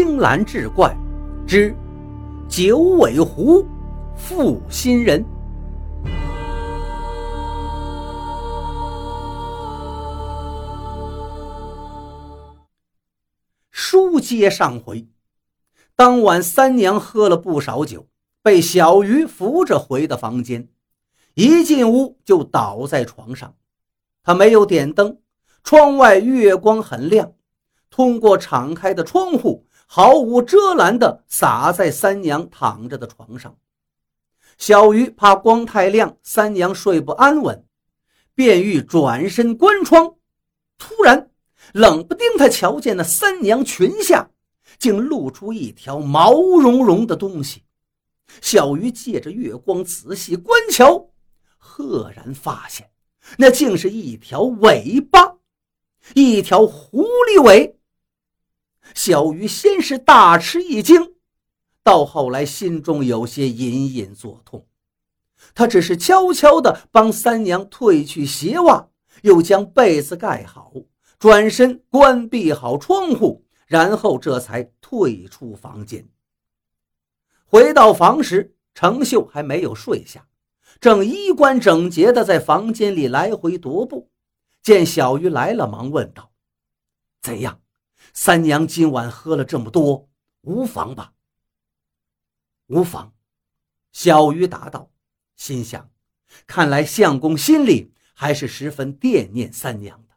青蓝志怪之九尾狐负心人。书接上回，当晚三娘喝了不少酒，被小鱼扶着回的房间。一进屋就倒在床上，她没有点灯，窗外月光很亮，通过敞开的窗户。毫无遮拦地洒在三娘躺着的床上。小鱼怕光太亮，三娘睡不安稳，便欲转身关窗。突然，冷不丁，他瞧见那三娘裙下竟露出一条毛茸茸的东西。小鱼借着月光仔细观瞧，赫然发现，那竟是一条尾巴，一条狐狸尾。小鱼先是大吃一惊，到后来心中有些隐隐作痛。他只是悄悄地帮三娘褪去鞋袜，又将被子盖好，转身关闭好窗户，然后这才退出房间。回到房时，程秀还没有睡下，正衣冠整洁地在房间里来回踱步。见小鱼来了，忙问道：“怎样？”三娘今晚喝了这么多，无妨吧？无妨。小鱼答道，心想：看来相公心里还是十分惦念三娘的。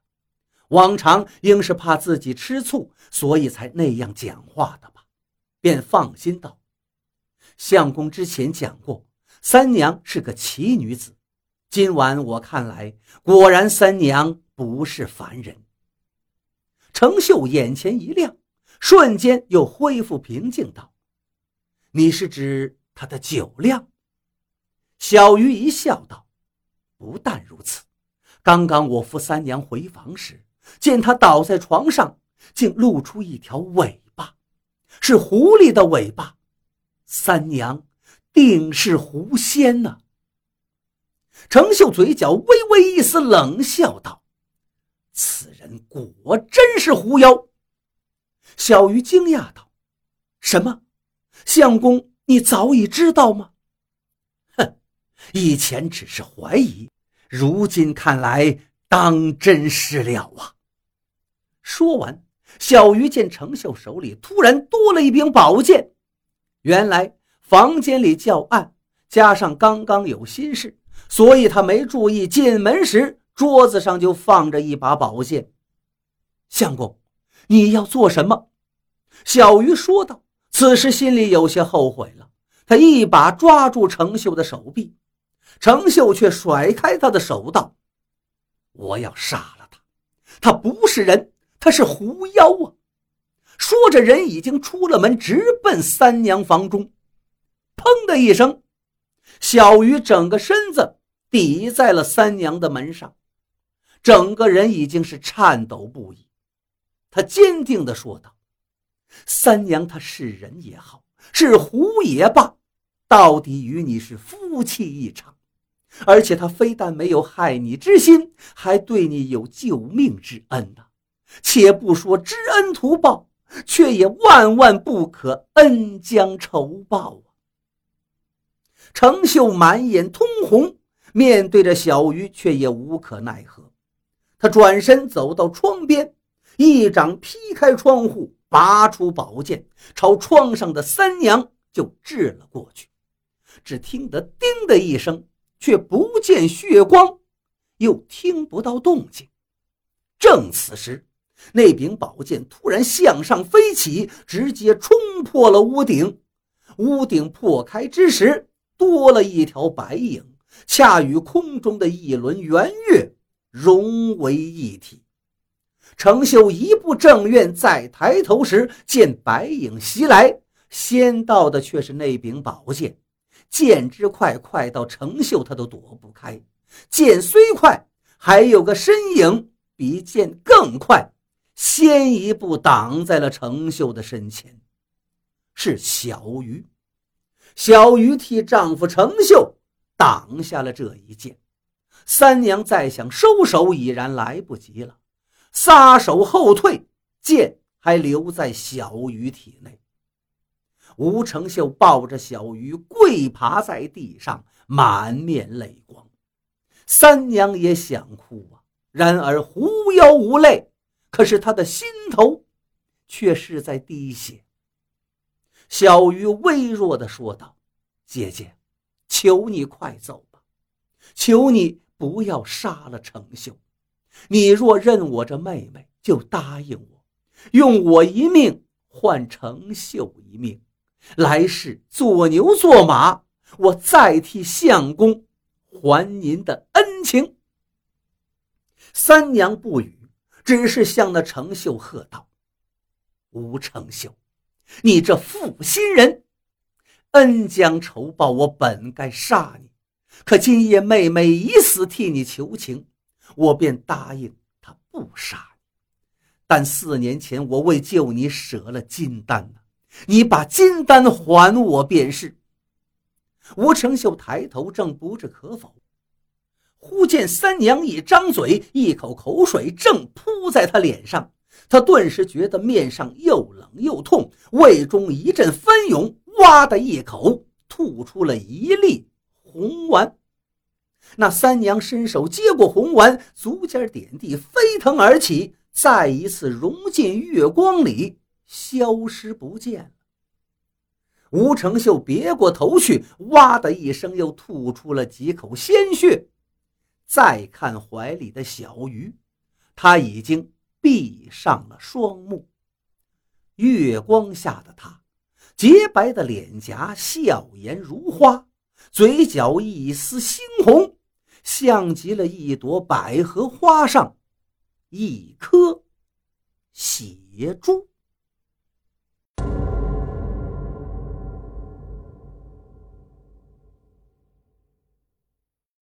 往常应是怕自己吃醋，所以才那样讲话的吧？便放心道：相公之前讲过，三娘是个奇女子。今晚我看来，果然三娘不是凡人。程秀眼前一亮，瞬间又恢复平静，道：“你是指他的酒量？”小鱼一笑，道：“不但如此，刚刚我扶三娘回房时，见她倒在床上，竟露出一条尾巴，是狐狸的尾巴。三娘定是狐仙呢。”程秀嘴角微微一丝冷笑，道。此人果真是狐妖。小鱼惊讶道：“什么？相公，你早已知道吗？”哼，以前只是怀疑，如今看来当真是了啊！说完，小鱼见程秀手里突然多了一柄宝剑，原来房间里较暗，加上刚刚有心事，所以他没注意进门时。桌子上就放着一把宝剑，相公，你要做什么？小鱼说道。此时心里有些后悔了，他一把抓住程秀的手臂，程秀却甩开他的手道：“我要杀了他，他不是人，他是狐妖啊！”说着，人已经出了门，直奔三娘房中。砰的一声，小鱼整个身子抵在了三娘的门上。整个人已经是颤抖不已，他坚定地说道：“三娘，她是人也好，是狐也罢，到底与你是夫妻一场。而且她非但没有害你之心，还对你有救命之恩呐。且不说知恩图报，却也万万不可恩将仇报啊！”程秀满眼通红，面对着小鱼，却也无可奈何。他转身走到窗边，一掌劈开窗户，拔出宝剑，朝窗上的三娘就掷了过去。只听得“叮”的一声，却不见血光，又听不到动静。正此时，那柄宝剑突然向上飞起，直接冲破了屋顶。屋顶破开之时，多了一条白影，恰与空中的一轮圆月。融为一体。程秀一步正院，再抬头时，见白影袭来，先到的却是那柄宝剑。剑之快，快到程秀他都躲不开。剑虽快，还有个身影比剑更快，先一步挡在了程秀的身前，是小鱼。小鱼替丈夫程秀挡下了这一剑。三娘再想收手已然来不及了，撒手后退，剑还留在小鱼体内。吴成秀抱着小鱼跪爬在地上，满面泪光。三娘也想哭啊，然而狐妖无泪，可是他的心头却是在滴血。小鱼微弱的说道：“姐姐，求你快走吧，求你不要杀了程秀。你若认我这妹妹，就答应我，用我一命换程秀一命。来世做牛做马，我再替相公还您的恩情。”三娘不语，只是向那程秀喝道：“吴程秀。”你这负心人，恩将仇报，我本该杀你。可今夜妹妹以死替你求情，我便答应她不杀你。但四年前我为救你舍了金丹你把金丹还我便是。吴成秀抬头正不置可否，忽见三娘一张嘴，一口口水正扑在他脸上。他顿时觉得面上又冷又痛，胃中一阵翻涌，哇的一口吐出了一粒红丸。那三娘伸手接过红丸，足尖点地，飞腾而起，再一次融进月光里，消失不见了。吴成秀别过头去，哇的一声又吐出了几口鲜血。再看怀里的小鱼，他已经。闭上了双目，月光下的他，洁白的脸颊，笑颜如花，嘴角一丝猩红，像极了一朵百合花上一颗血珠。